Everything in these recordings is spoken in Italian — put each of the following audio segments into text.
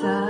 Dal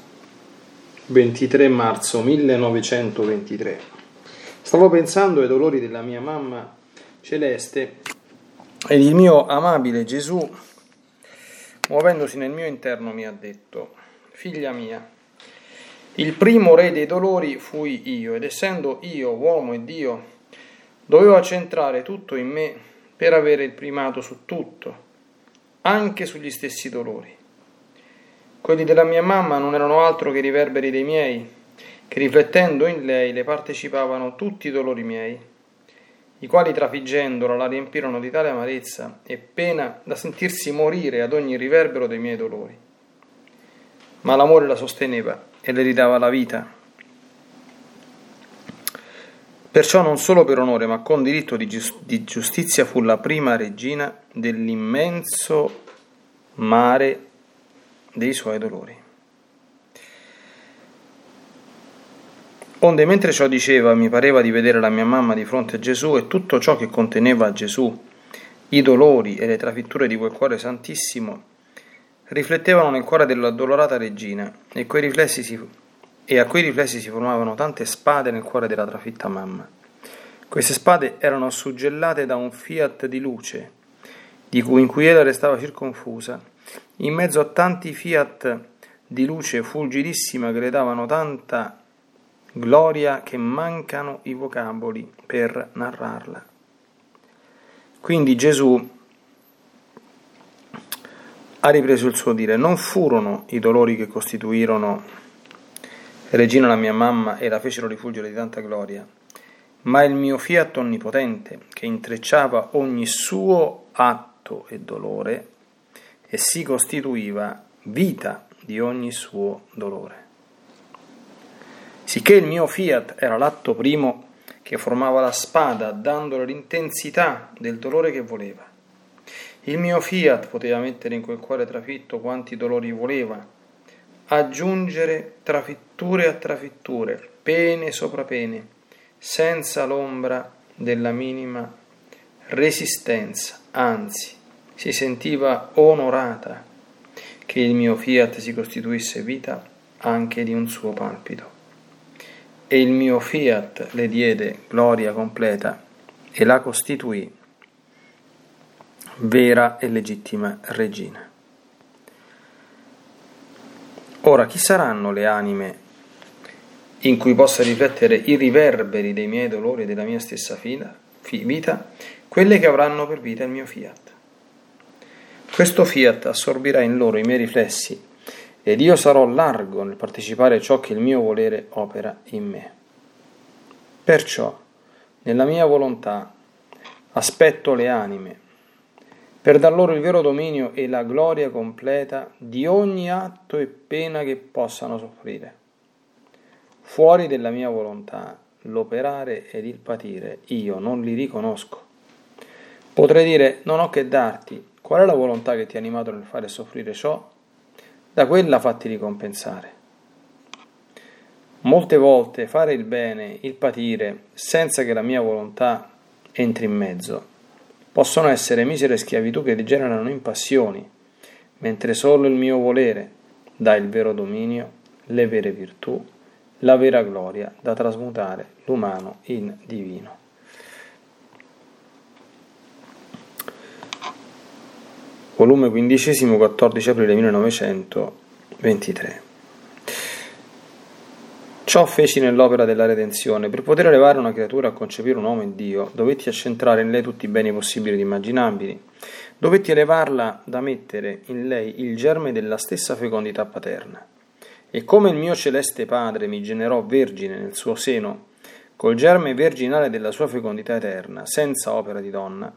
23 marzo 1923. Stavo pensando ai dolori della mia mamma celeste ed il mio amabile Gesù, muovendosi nel mio interno, mi ha detto, figlia mia, il primo re dei dolori fui io ed essendo io uomo e Dio, dovevo accentrare tutto in me per avere il primato su tutto, anche sugli stessi dolori. Quelli della mia mamma non erano altro che i riverberi dei miei, che riflettendo in lei le partecipavano tutti i dolori miei, i quali trafiggendola la riempirono di tale amarezza e pena da sentirsi morire ad ogni riverbero dei miei dolori. Ma l'amore la sosteneva e le ridava la vita. Perciò non solo per onore, ma con diritto di, giustizia fu la prima regina dell'immenso mare dei suoi dolori. Onde mentre ciò diceva mi pareva di vedere la mia mamma di fronte a Gesù e tutto ciò che conteneva Gesù, i dolori e le trafitture di quel cuore santissimo, riflettevano nel cuore dell'addolorata regina e si, e a quei riflessi si formavano tante spade nel cuore della trafitta mamma. Queste spade erano suggellate da un fiat di luce, di cui, in cui ella restava circonfusa, in mezzo a tanti fiat di luce fulgidissima che le davano tanta gloria che mancano i vocaboli per narrarla. Quindi Gesù ha ripreso il suo dire, non furono i dolori che costituirono Regina la mia mamma e la fecero rifulgere di tanta gloria, ma il mio fiat onnipotente che intrecciava ogni suo atto e dolore e si costituiva vita di ogni suo dolore. Sicché il mio fiat era l'atto primo che formava la spada, dandole l'intensità del dolore che voleva. Il mio fiat poteva mettere in quel cuore trafitto quanti dolori voleva, aggiungere trafitture a trafitture, pene sopra pene, senza l'ombra della minima resistenza, anzi, si sentiva onorata che il mio fiat si costituisse vita anche di un suo palpito. E il mio fiat le diede gloria completa e la costituì vera e legittima regina. Ora, chi saranno le anime in cui possa riflettere i riverberi dei miei dolori e della mia stessa vita? Quelle che avranno per vita il mio fiat. Questo fiat assorbirà in loro i miei riflessi ed io sarò largo nel partecipare a ciò che il mio volere opera in me. Perciò, nella mia volontà, aspetto le anime per dar loro il vero dominio e la gloria completa di ogni atto e pena che possano soffrire. Fuori della mia volontà, l'operare ed il patire io non li riconosco. Potrei dire, non ho che darti, qual è la volontà che ti ha animato nel fare soffrire ciò? Da quella fatti ricompensare. Molte volte fare il bene, il patire, senza che la mia volontà entri in mezzo, possono essere misere schiavitù che degenerano in passioni, mentre solo il mio volere dà il vero dominio, le vere virtù, la vera gloria da trasmutare l'umano in divino. Volume quindicesimo, 14 aprile 1923. Ciò feci nell'opera della redenzione. Per poter elevare una creatura a concepire un uomo in Dio, dovetti accentrare in lei tutti i beni possibili ed immaginabili. Dovetti elevarla da mettere in lei il germe della stessa fecondità paterna. E come il mio celeste Padre mi generò vergine nel suo seno, col germe virginale della sua fecondità eterna, senza opera di donna,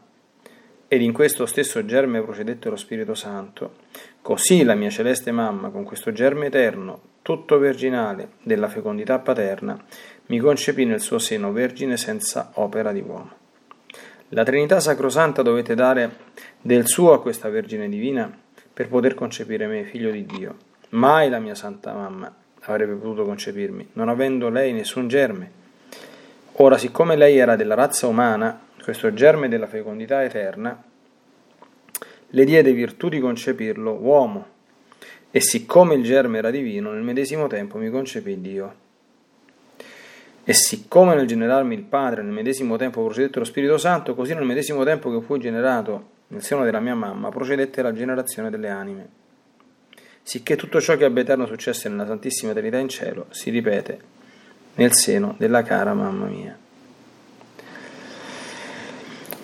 ed in questo stesso germe procedette lo Spirito Santo, così la mia celeste mamma, con questo germe eterno, tutto virginale della fecondità paterna, mi concepì nel suo seno vergine senza opera di uomo. La Trinità Sacrosanta dovete dare del suo a questa Vergine Divina per poter concepire me, figlio di Dio. Mai la mia Santa Mamma avrebbe potuto concepirmi, non avendo lei nessun germe. Ora, siccome lei era della razza umana, questo germe della fecondità eterna, le diede virtù di concepirlo uomo e siccome il germe era divino, nel medesimo tempo mi concepì Dio. E siccome nel generarmi il Padre, nel medesimo tempo procedette lo Spirito Santo, così nel medesimo tempo che fu generato nel seno della mia mamma, procedette la generazione delle anime. Sicché tutto ciò che abbia eterno successo nella Santissima Eternità in cielo si ripete nel seno della cara mamma mia.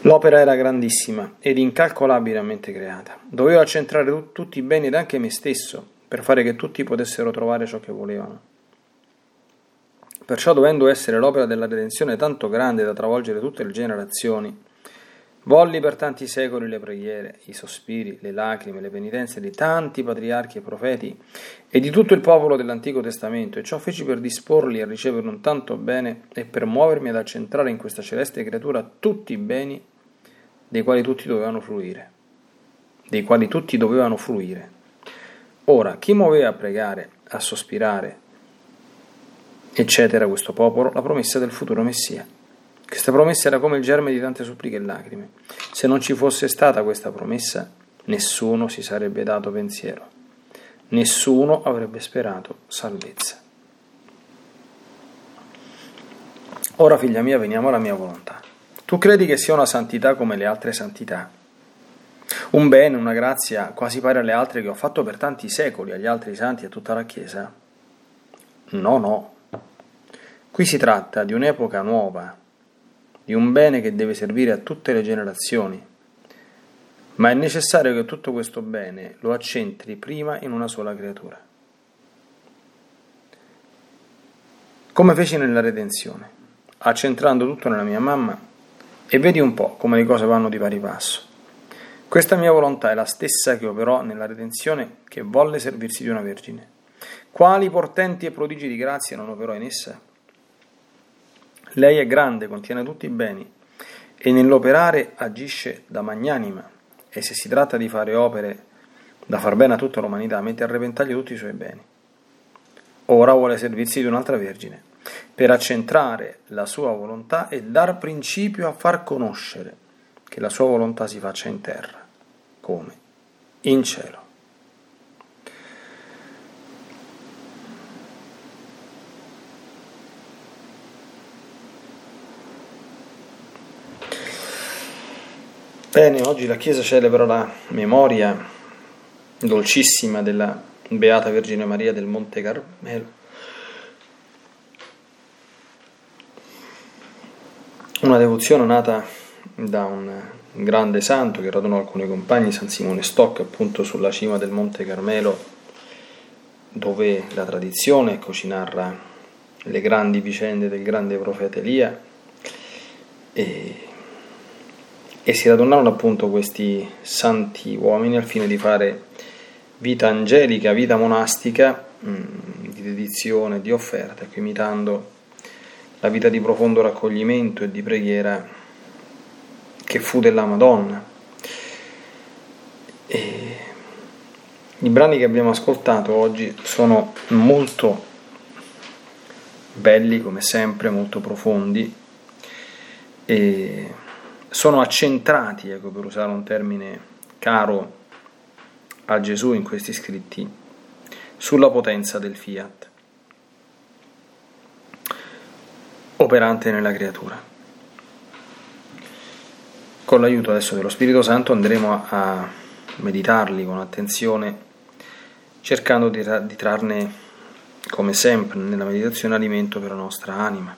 L'opera era grandissima ed incalcolabilmente creata. Dovevo accentrare tutti i beni ed anche me stesso per fare che tutti potessero trovare ciò che volevano. Perciò, dovendo essere l'opera della redenzione tanto grande da travolgere tutte le generazioni, volli per tanti secoli le preghiere, i sospiri, le lacrime, le penitenze di tanti patriarchi e profeti e di tutto il popolo dell'Antico Testamento, e ciò feci per disporli a ricevere un tanto bene e per muovermi ad accentrare in questa celeste creatura tutti i beni dei quali tutti dovevano fruire, dei quali tutti dovevano fruire. Ora, chi muoveva a pregare, a sospirare, eccetera, questo popolo? La promessa del futuro Messia. Questa promessa era come il germe di tante suppliche e lacrime. Se non ci fosse stata questa promessa, nessuno si sarebbe dato pensiero, nessuno avrebbe sperato salvezza. Ora, figlia mia, veniamo alla mia volontà. Tu credi che sia una santità come le altre santità? Un bene, una grazia quasi pari alle altre che ho fatto per tanti secoli agli altri santi e a tutta la Chiesa? No, no. Qui si tratta di un'epoca nuova, di un bene che deve servire a tutte le generazioni. Ma è necessario che tutto questo bene lo accentri prima in una sola creatura. Come feci nella redenzione, accentrando tutto nella mia mamma, e vedi un po' come le cose vanno di pari passo. Questa mia volontà è la stessa che operò nella redenzione che volle servirsi di una vergine. Quali portenti e prodigi di grazia non operò in essa? Lei è grande, contiene tutti i beni e nell'operare agisce da magnanima e se si tratta di fare opere da far bene a tutta l'umanità mette a repentaglio tutti i suoi beni. Ora vuole servirsi di un'altra vergine per accentrare la sua volontà e dar principio a far conoscere che la sua volontà si faccia in terra come in cielo. Bene, oggi la Chiesa celebra la memoria dolcissima della Beata Vergine Maria del Monte Carmelo. Una devozione nata da un grande santo che radunò alcuni compagni, San Simone Stock, appunto sulla cima del Monte Carmelo, dove la tradizione ecco, ci narra le grandi vicende del grande profeta Elia. E e si radunarono appunto questi santi uomini al fine di fare vita angelica, vita monastica, mm, di dedizione, di offerta, ecco, imitando la vita di profondo raccoglimento e di preghiera che fu della Madonna. E I brani che abbiamo ascoltato oggi sono molto belli, come sempre, molto profondi e sono accentrati, ecco, per usare un termine caro a Gesù in questi scritti, sulla potenza del fiat, operante nella creatura. Con l'aiuto adesso dello Spirito Santo andremo a meditarli con attenzione, cercando di, di trarne, come sempre, nella meditazione alimento per la nostra anima.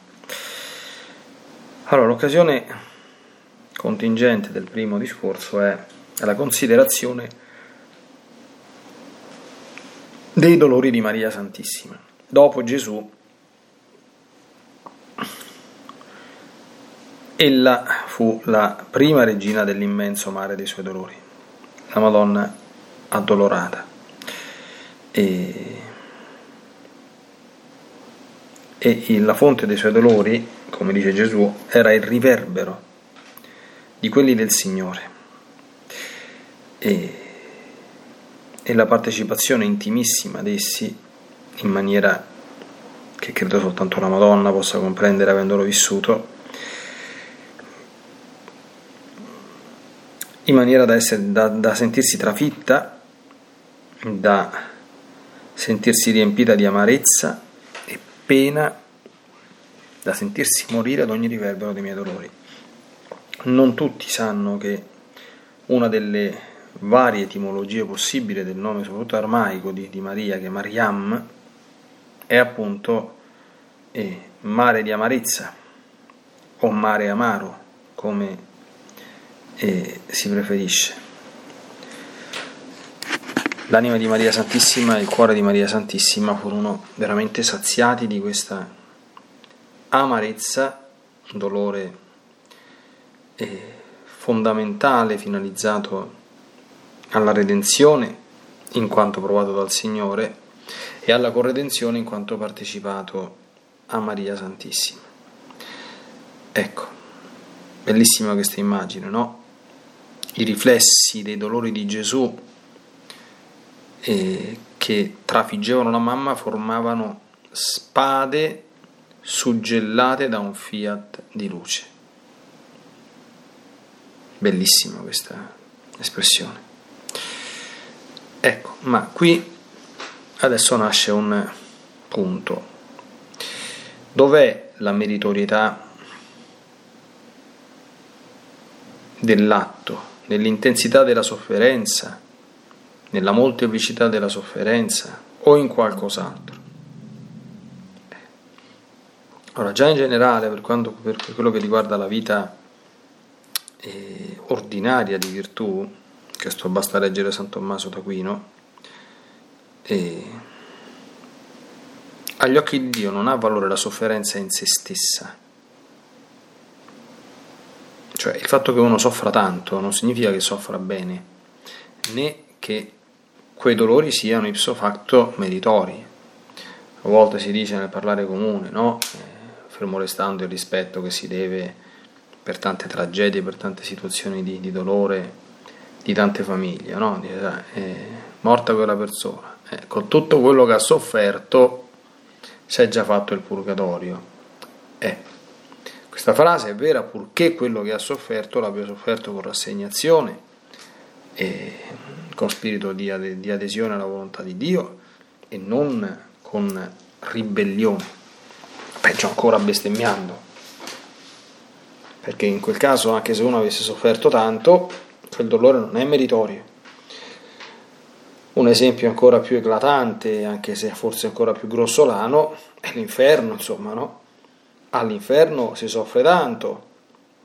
Allora, l'occasione contingente del primo discorso è la considerazione dei dolori di Maria Santissima. Dopo Gesù, ella fu la prima regina dell'immenso mare dei suoi dolori, la Madonna addolorata. E, e la fonte dei suoi dolori, come dice Gesù, era il riverbero di quelli del Signore e, e la partecipazione intimissima ad essi in maniera che credo soltanto la Madonna possa comprendere avendolo vissuto, in maniera da, essere, da, da sentirsi trafitta, da sentirsi riempita di amarezza e pena, da sentirsi morire ad ogni riverbero dei miei dolori. Non tutti sanno che una delle varie etimologie possibili del nome, soprattutto armaico, di, di Maria, che è Mariam, è appunto eh, mare di amarezza o mare amaro, come eh, si preferisce. L'anima di Maria Santissima e il cuore di Maria Santissima furono veramente saziati di questa amarezza, dolore fondamentale finalizzato alla redenzione in quanto provato dal Signore e alla corredenzione in quanto partecipato a Maria Santissima. Ecco, bellissima questa immagine, no? i riflessi dei dolori di Gesù eh, che trafiggevano la mamma formavano spade suggellate da un fiat di luce. Bellissima questa espressione. Ecco, ma qui adesso nasce un punto. Dov'è la meritorietà dell'atto? Nell'intensità della sofferenza, nella molteplicità della sofferenza o in qualcos'altro. Ora, già in generale, per, quanto, per quello che riguarda la vita eh, ordinaria di virtù, questo basta leggere San Tommaso d'Aquino, eh, agli occhi di Dio non ha valore la sofferenza in se stessa. Cioè il fatto che uno soffra tanto non significa che soffra bene, né che quei dolori siano ipso facto meritori. A volte si dice nel parlare comune, no? Eh, fermo restando il rispetto che si deve per tante tragedie, per tante situazioni di, di dolore di tante famiglie, no? Dice, eh, morta quella persona, eh, con tutto quello che ha sofferto si è già fatto il purgatorio. Eh, questa frase è vera purché quello che ha sofferto l'abbia sofferto con rassegnazione e con spirito di, adesione alla volontà di Dio e non con ribellione, peggio ancora bestemmiando, perché in quel caso anche se uno avesse sofferto tanto, quel dolore non è meritorio. Un esempio ancora più eclatante, anche se forse ancora più grossolano, è l'inferno, insomma, no? All'inferno si soffre tanto,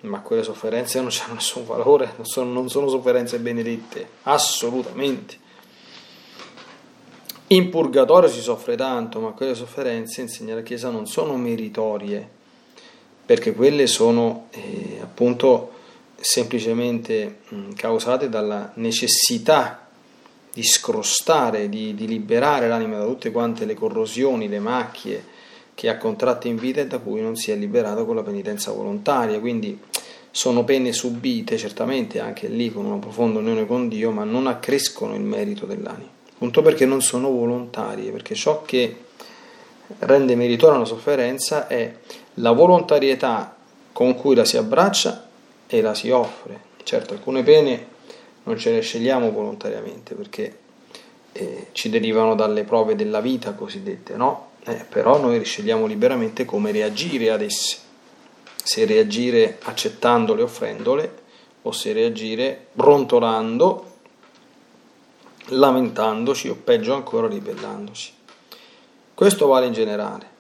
ma quelle sofferenze non hanno nessun valore, non sono, non sono sofferenze benedette, assolutamente. In purgatorio si soffre tanto, ma quelle sofferenze, insegna la Chiesa, non sono meritorie, perché quelle sono eh, appunto semplicemente mh, causate dalla necessità di scrostare, di, di liberare l'anima da tutte quante le corrosioni, le macchie, che ha contratto in vita e da cui non si è liberato con la penitenza volontaria. Quindi sono pene subite, certamente anche lì con una profonda unione con Dio, ma non accrescono il merito dell'anima. Appunto perché non sono volontarie, perché ciò che rende meritoria una sofferenza è la volontarietà con cui la si abbraccia e la si offre. Certo, alcune pene non ce le scegliamo volontariamente perché eh, ci derivano dalle prove della vita cosiddette, no? Eh, però noi scegliamo liberamente come reagire ad esse, se reagire accettandole, offrendole, o se reagire brontolando, lamentandoci o peggio ancora ribellandoci. Questo vale in generale,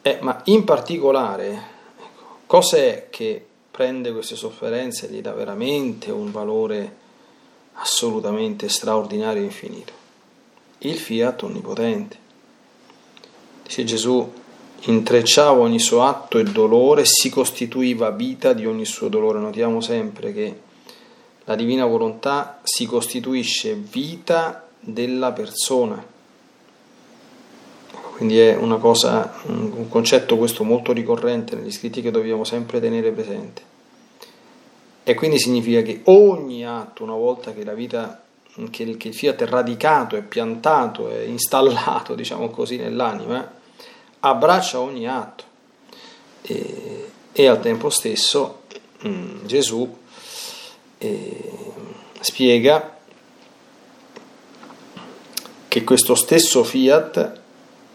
eh, ma in particolare ecco, cos'è che prende queste sofferenze e gli dà veramente un valore assolutamente straordinario e infinito? Il fiat onnipotente. Dice Gesù, intrecciava ogni suo atto e dolore si costituiva vita di ogni suo dolore. Notiamo sempre che la divina volontà si costituisce vita della persona. Quindi è cosa, un concetto questo molto ricorrente negli scritti che dobbiamo sempre tenere presente. E quindi significa che ogni atto, una volta che la vita, che il, che il fiat è radicato, è piantato, è installato, diciamo così, nell'anima, abbraccia ogni atto e, e al tempo stesso mh, mm, Gesù eh, spiega che questo stesso fiat,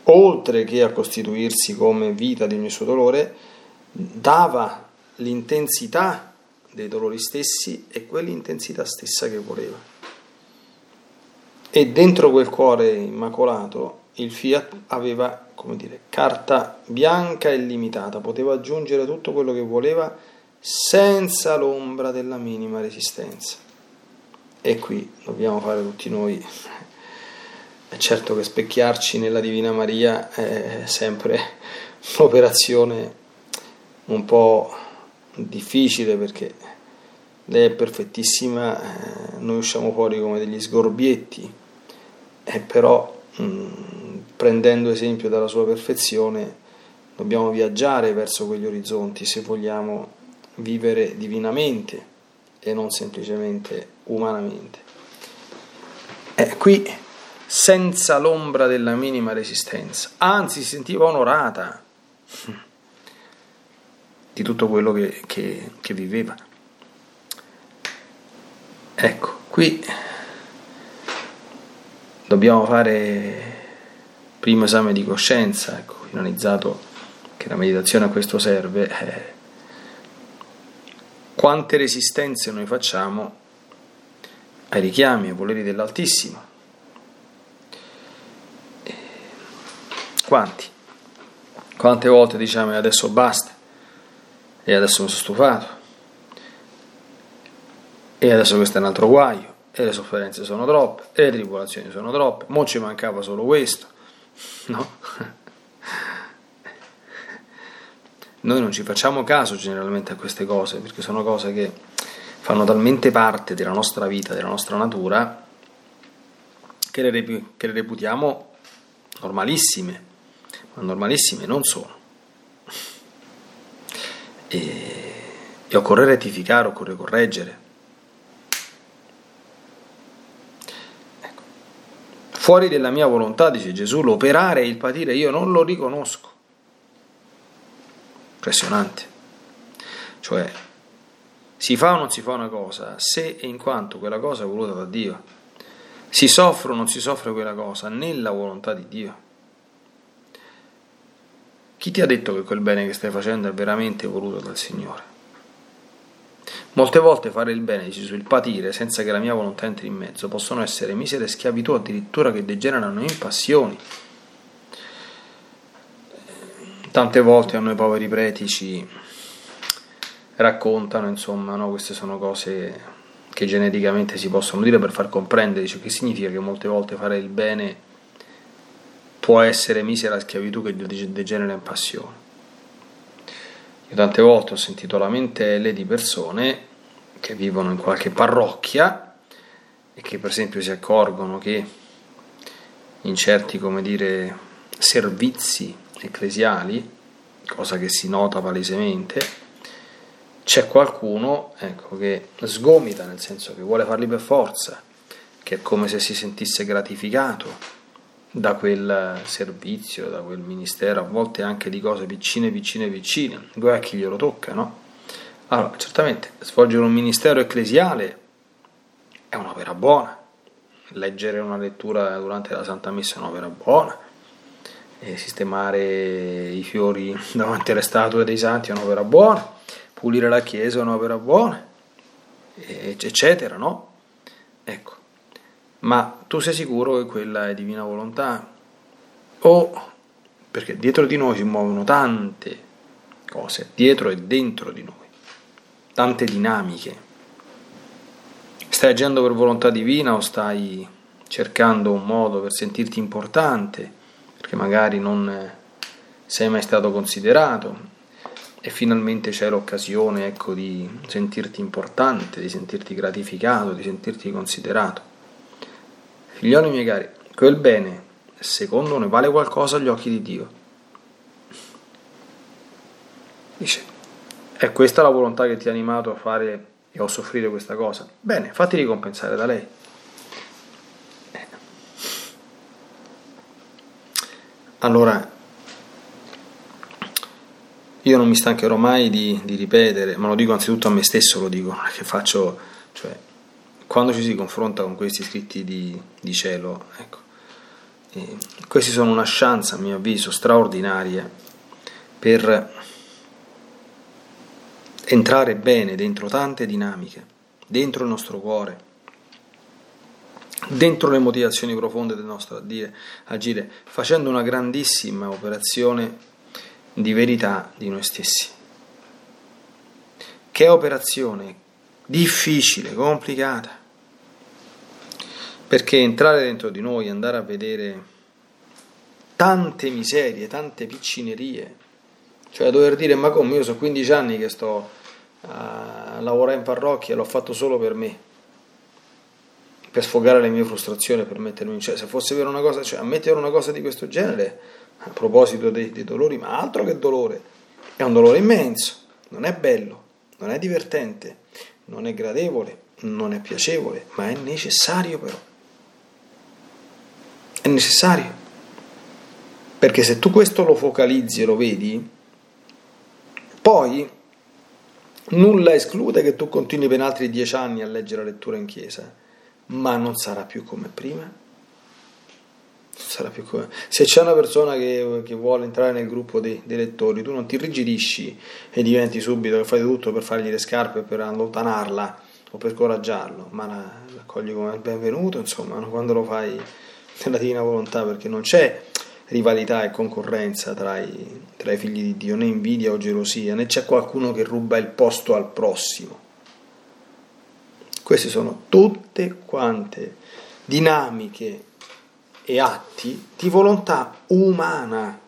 oltre che a costituirsi come vita di ogni suo dolore, dava l'intensità dei dolori stessi e quell'intensità stessa che voleva. E dentro quel cuore immacolato il Fiat aveva, come dire, carta bianca e limitata, poteva aggiungere tutto quello che voleva senza l'ombra della minima resistenza. E qui dobbiamo fare tutti noi. È certo che specchiarci nella Divina Maria è sempre un'operazione un po' difficile perché lei è perfettissima, eh, noi usciamo fuori come degli sgorbietti, e però mm, prendendo esempio dalla sua perfezione, dobbiamo viaggiare verso quegli orizzonti se vogliamo vivere divinamente e non semplicemente umanamente. E qui senza l'ombra della minima resistenza, anzi si sentiva onorata di tutto quello che, che, che viveva. Ecco, qui dobbiamo fare primo esame di coscienza, ecco, finalizzato che la meditazione a questo serve, eh, quante resistenze noi facciamo ai richiami, ai voleri dell'Altissimo. Quanti? Quante volte diciamo adesso basta, e adesso mi sono stufato, e adesso questo è un altro guaio, e le sofferenze sono troppe, e le tribolazioni sono troppe, mo ci mancava solo questo, no? Noi non ci facciamo caso generalmente a queste cose, perché sono cose che fanno talmente parte della nostra vita, della nostra natura, che le, rep- che le reputiamo normalissime, ma normalissime non sono. E, e occorre rettificare, occorre correggere. Fuori della mia volontà, dice Gesù, l'operare e il patire io non lo riconosco. Impressionante. Cioè, si fa o non si fa una cosa se e in quanto quella cosa è voluta da Dio. Si soffre o non si soffre quella cosa nella volontà di Dio. Chi ti ha detto che quel bene che stai facendo è veramente voluto dal Signore? Molte volte fare il bene, dici sul patire, senza che la mia volontà entri in mezzo, possono essere misere schiavitù addirittura che degenerano in passioni tante volte a noi poveri preti ci raccontano, insomma, no? queste sono cose che geneticamente si possono dire per far comprendere cioè, che significa che molte volte fare il bene può essere misera schiavitù che degenera in passione. Io tante volte ho sentito lamentele di persone che vivono in qualche parrocchia e che per esempio si accorgono che in certi, come dire, servizi ecclesiali, cosa che si nota palesemente, c'è qualcuno ecco, che sgomita, nel senso che vuole farli per forza, che è come se si sentisse gratificato da quel servizio, da quel ministero, a volte anche di cose piccine, piccine, piccine, poi a chi glielo tocca, no? Allora, certamente, svolgere un ministero ecclesiale è un'opera buona, leggere una lettura durante la Santa Messa è un'opera buona, e sistemare i fiori davanti alle statue dei santi è un'opera buona, pulire la chiesa è un'opera buona, eccetera, no? Ecco, ma tu sei sicuro che quella è divina volontà? O perché dietro di noi si muovono tante cose, dietro e dentro di noi, tante dinamiche. Stai agendo per volontà divina o stai cercando un modo per sentirti importante? perché magari non sei mai stato considerato e finalmente c'è l'occasione ecco, di sentirti importante, di sentirti gratificato, di sentirti considerato. Figlioli miei cari, quel bene, secondo ne vale qualcosa agli occhi di Dio. Dice, è questa la volontà che ti ha animato a fare e a soffrire questa cosa? Bene, fatti ricompensare da lei. Allora, io non mi stancherò mai di, di, ripetere, ma lo dico anzitutto a me stesso, lo dico, che faccio, quando ci si confronta con questi scritti di, di cielo, ecco, eh, questi sono una chance, a mio avviso, straordinaria per entrare bene dentro tante dinamiche, dentro il nostro cuore dentro le motivazioni profonde del nostro agire, agire, facendo una grandissima operazione di verità di noi stessi. Che operazione difficile, complicata, perché entrare dentro di noi, andare a vedere tante miserie, tante piccinerie, cioè dover dire ma come io sono 15 anni che sto a lavorare in parrocchia e l'ho fatto solo per me per sfogare le mie frustrazioni, per mettermi in cielo. Se fosse vero una cosa, cioè ammettere una cosa di questo genere, a proposito dei, dei dolori, ma altro che dolore, è un dolore immenso, non è bello, non è divertente, non è gradevole, non è piacevole, ma è necessario però. Necessario. Perché se tu questo lo focalizzi e lo vedi, poi nulla esclude che tu continui per altri dieci anni a leggere la lettura in chiesa ma non sarà più come prima. come... Se c'è una persona che, che vuole entrare nel gruppo dei, dei, lettori, tu non ti rigidisci e diventi subito che fai tutto per fargli le scarpe, per allontanarla o per coraggiarlo, ma la, accogli come benvenuto, insomma, quando lo fai nella divina volontà, perché non c'è rivalità e concorrenza tra i, tra i figli di Dio, né invidia o gelosia, né c'è qualcuno che ruba il posto al prossimo. Queste sono tutte quante dinamiche e atti di volontà umana.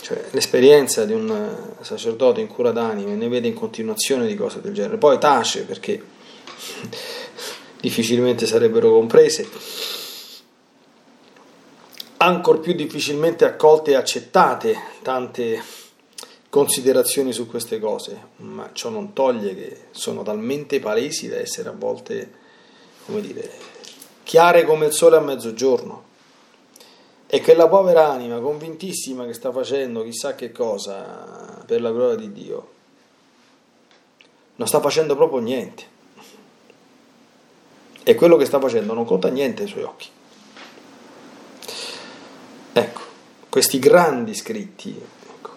Cioè, l'esperienza di un sacerdote in cura d'anime ne vede in continuazione di cose del genere, poi tace perché difficilmente sarebbero comprese ancor più difficilmente accolte e accettate tante considerazioni su queste cose, ma ciò non toglie che sono talmente palesi da essere a volte, come dire, chiare come il sole a mezzogiorno. E che la povera anima, convintissima che sta facendo chissà che cosa per la gloria di Dio, non sta facendo proprio niente. E quello che sta facendo non conta niente ai suoi occhi. Ecco, questi grandi scritti, ecco,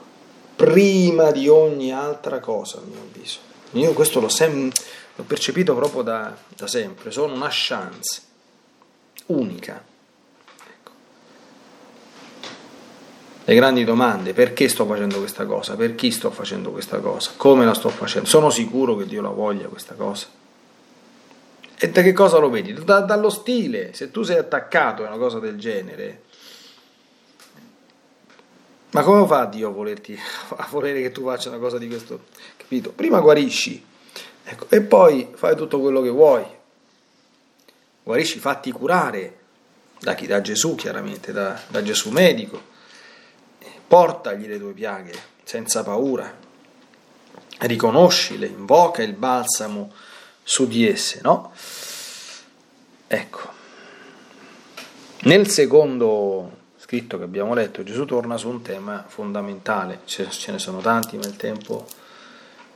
prima di ogni altra cosa, a mio avviso. Io questo l'ho, sem- l'ho percepito proprio da, da, sempre, sono una chance unica. Ecco. Le grandi domande, perché sto facendo questa cosa? Per chi sto facendo questa cosa? Come la sto facendo? Sono sicuro che Dio la voglia questa cosa? E da che cosa lo vedi? Da, dallo stile, se tu sei attaccato a una cosa del genere, ma come fa Dio a, volerti, a volere che tu faccia una cosa di questo? Capito? Prima guarisci ecco, e poi fai tutto quello che vuoi. Guarisci, fatti curare da chi? Da Gesù chiaramente, da, da Gesù medico. Portagli le tue piaghe senza paura. Riconoscile, invoca il balsamo su di esse, no? Ecco. Nel secondo scritto che abbiamo letto, Gesù torna su un tema fondamentale, ce, ne sono tanti, ma il tempo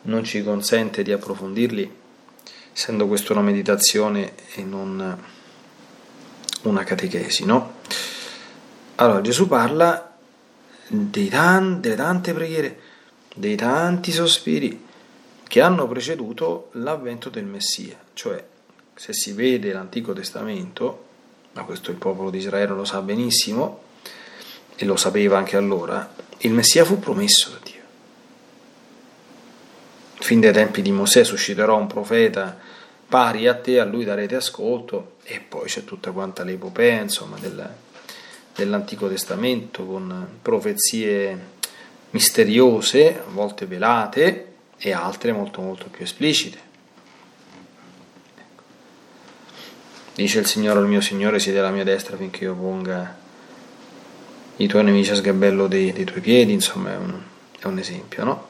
non ci consente di approfondirli, essendo questa una meditazione e non una catechesi, no? Allora, Gesù parla dei tan- delle tante preghiere, dei tanti sospiri che hanno preceduto l'avvento del Messia, cioè se si vede l'Antico Testamento, ma questo il popolo di Israele lo sa benissimo, e lo sapeva anche allora, il Messia fu promesso da Dio. Fin dai tempi di Mosè susciterò un profeta pari a te, a lui darete ascolto, e poi c'è tutta quanta l'epopea insomma, del, dell'Antico Testamento con profezie misteriose, a volte velate, e altre molto molto più esplicite. Ecco. Dice il Signore al mio Signore, siede alla mia destra finché io ponga i tuoi nemici a sgabello dei, dei tuoi piedi, insomma è un, è un esempio, no?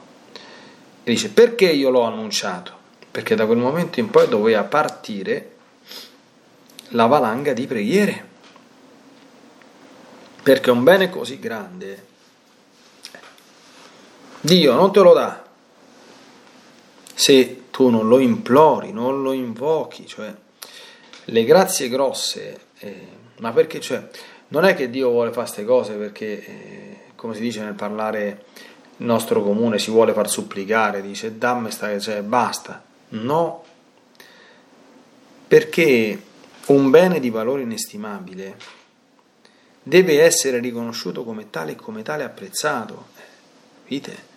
E dice perché io l'ho annunciato? Perché da quel momento in poi doveva partire la valanga di preghiere. Perché un bene così grande Dio non te lo dà se tu non lo implori, non lo invochi, cioè le grazie grosse, eh, ma perché cioè non è che Dio vuole fare queste cose perché, eh, come si dice nel parlare nostro comune, si vuole far supplicare, dice dammi sta, cioè basta. No, perché un bene di valore inestimabile deve essere riconosciuto come tale e come tale apprezzato. Capite?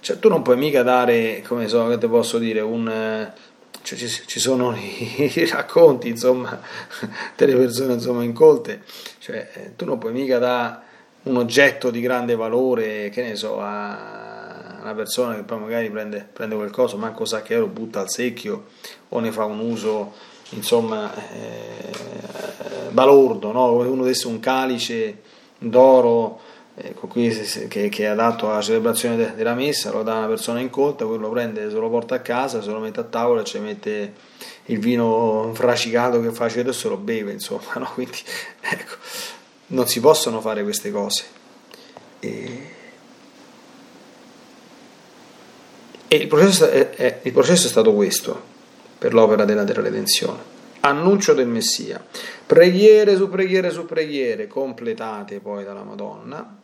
Cioè, tu non puoi mica dare, come so, che te posso dire, un cioè, ci, ci, sono i, racconti, insomma, delle persone insomma, incolte, cioè, eh, tu non puoi mica dare un oggetto di grande valore, che ne so, a una persona che poi magari prende, prende qualcosa, manco sa che lo butta al secchio o ne fa un uso, insomma, eh, balordo, no? come uno desse un calice d'oro ecco, qui, che, che, è adatto alla celebrazione de, della messa, lo dà una persona incolta, quello lo prende, se lo porta a casa, se lo mette a tavola ci mette il vino fracicato che fa e se lo beve, insomma, no? quindi ecco, non si possono fare queste cose. E, e il, processo è, è, il processo è stato questo per l'opera della, della redenzione. annuncio del Messia, preghiere su preghiere su preghiere, completate poi dalla Madonna,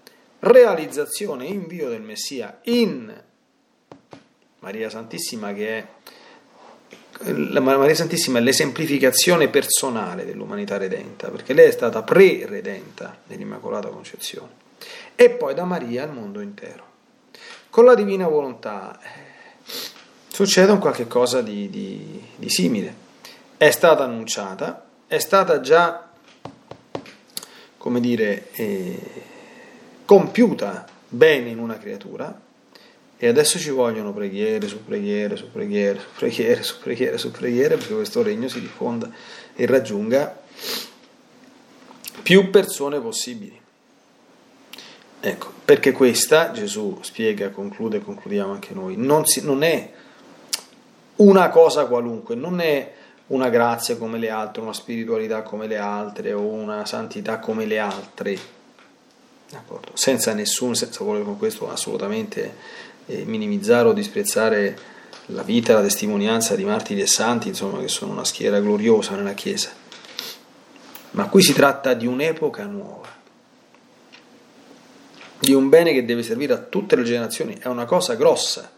realizzazione e invio del Messia in Maria Santissima che è la Maria Santissima è l'esemplificazione personale dell'umanità redenta, perché lei è stata pre-redenta nell'Immacolata Concezione, e poi da Maria al mondo intero. Con la divina volontà succede un qualche cosa di, di, di simile. È stata annunciata, è stata già, come dire, eh, compiuta bene in una creatura, e adesso ci vogliono preghiere su preghiere su preghiere su preghiere su preghiere su preghiere perché questo regno si diffonda e raggiunga più persone possibili. Ecco, perché questa, Gesù spiega, conclude, concludiamo anche noi, non, si, non è una cosa qualunque, non è una grazia come le altre, una spiritualità come le altre o una santità come le altre, D'accordo? senza nessun, senza voler con questo assolutamente eh, minimizzare o disprezzare la vita la testimonianza di martiri e santi, insomma, che sono una schiera gloriosa nella Chiesa. Ma qui si tratta di un'epoca nuova, di un bene che deve servire a tutte le generazioni, è una cosa grossa.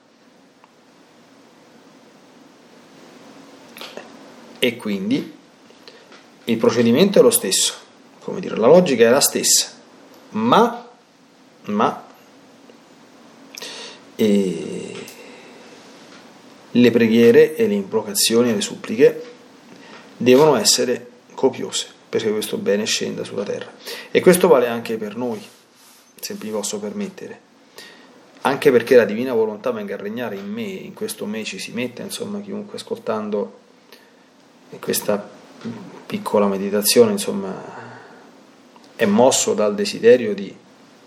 E quindi il procedimento è lo stesso, come dire, la logica è la stessa, ma, ma le preghiere e le invocazioni e le suppliche devono essere copiose perché questo bene scenda sulla terra. E questo vale anche per noi, se mi posso permettere. Anche perché la divina volontà venga a regnare in me, in questo me ci si mette, insomma, chiunque ascoltando questa piccola meditazione, insomma, è mosso dal desiderio di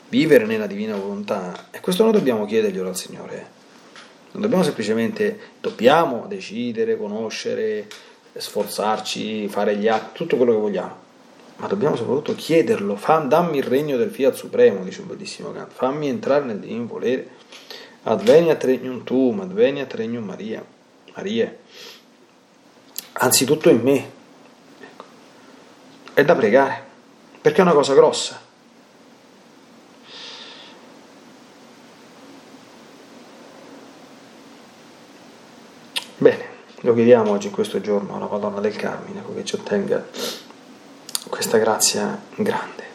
vivere nella divina volontà. E questo noi dobbiamo chiederglielo al Signore. Non dobbiamo semplicemente, dobbiamo decidere, conoscere, sforzarci, fare gli atti, tutto quello che vogliamo. Ma dobbiamo soprattutto chiederlo, Fam, dammi il regno del Fiat Supremo, dice un bellissimo canto, fammi entrare nel divino volere, adveniat regnum tuum, adveniat regnum Maria, Maria, anzitutto in me. Ecco. È da pregare, perché è una cosa grossa. Bene, lo chiediamo oggi in questo giorno alla Madonna del Carmine, che ci ottenga questa grazia grande.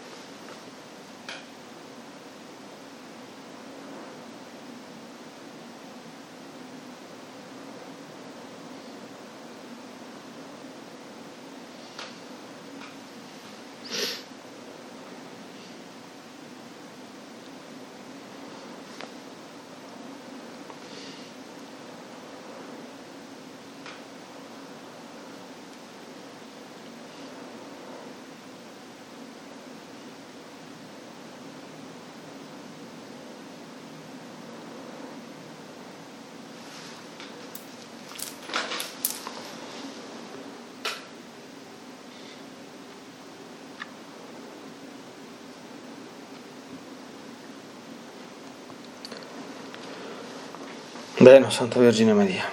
Bene, Santa Vergine Maria,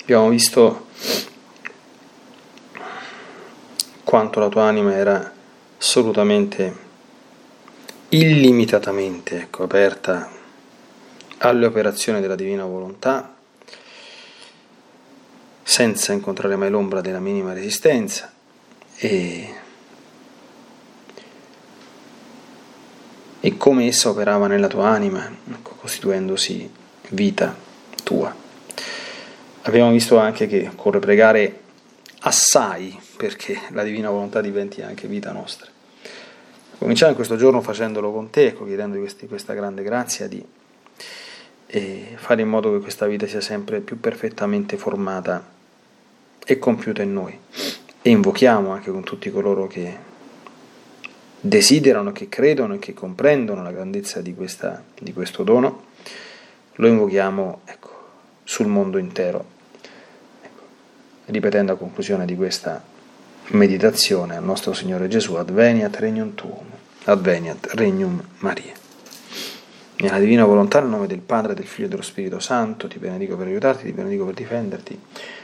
abbiamo visto quanto la tua anima era assolutamente illimitatamente ecco, aperta alle operazioni della divina volontà, senza incontrare mai l'ombra della minima resistenza e, e come essa operava nella tua anima, ecco, costituendosi vita tua. Abbiamo visto anche che occorre pregare assai perché la divina volontà diventi anche vita nostra. Cominciamo in questo giorno facendolo con te, chiedendo questi, questa grande grazia di eh, fare in modo che questa vita sia sempre più perfettamente formata e compiuta in noi. E invochiamo anche con tutti coloro che desiderano, che credono e che comprendono la grandezza di, questa, di questo dono lo invochiamo ecco, sul mondo intero. Ecco, ripetendo a conclusione di questa meditazione al nostro Signore Gesù, Adveniat Regnum Tuum, Adveniat Regnum Maria. nella divina volontà, nel nome del Padre, del Figlio e dello Spirito Santo, ti benedico per aiutarti, ti benedico per difenderti,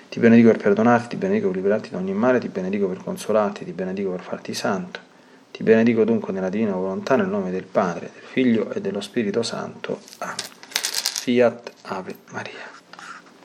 ti benedico per perdonarti, ti benedico per liberarti da ogni male, ti benedico per consolarti, ti benedico per farti santo. Ti benedico dunque nella divina volontà, nel nome del Padre, del Figlio e dello Spirito Santo. Amen. Fiat Ave Maria.